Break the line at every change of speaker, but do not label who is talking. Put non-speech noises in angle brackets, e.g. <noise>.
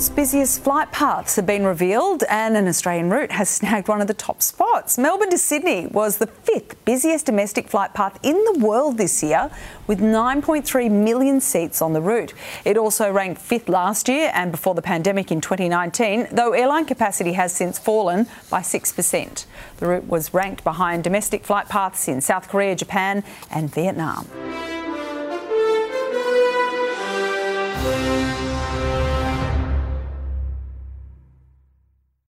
world's busiest flight paths have been revealed, and an Australian route has <laughs> snagged one of the top spots. Melbourne to Sydney was the fifth busiest domestic flight path in the world this year, with 9.3 million seats on the route. It also ranked fifth last year and before the pandemic in 2019, though airline capacity has since fallen by 6%. The route was ranked behind domestic flight paths in South Korea, Japan, and Vietnam.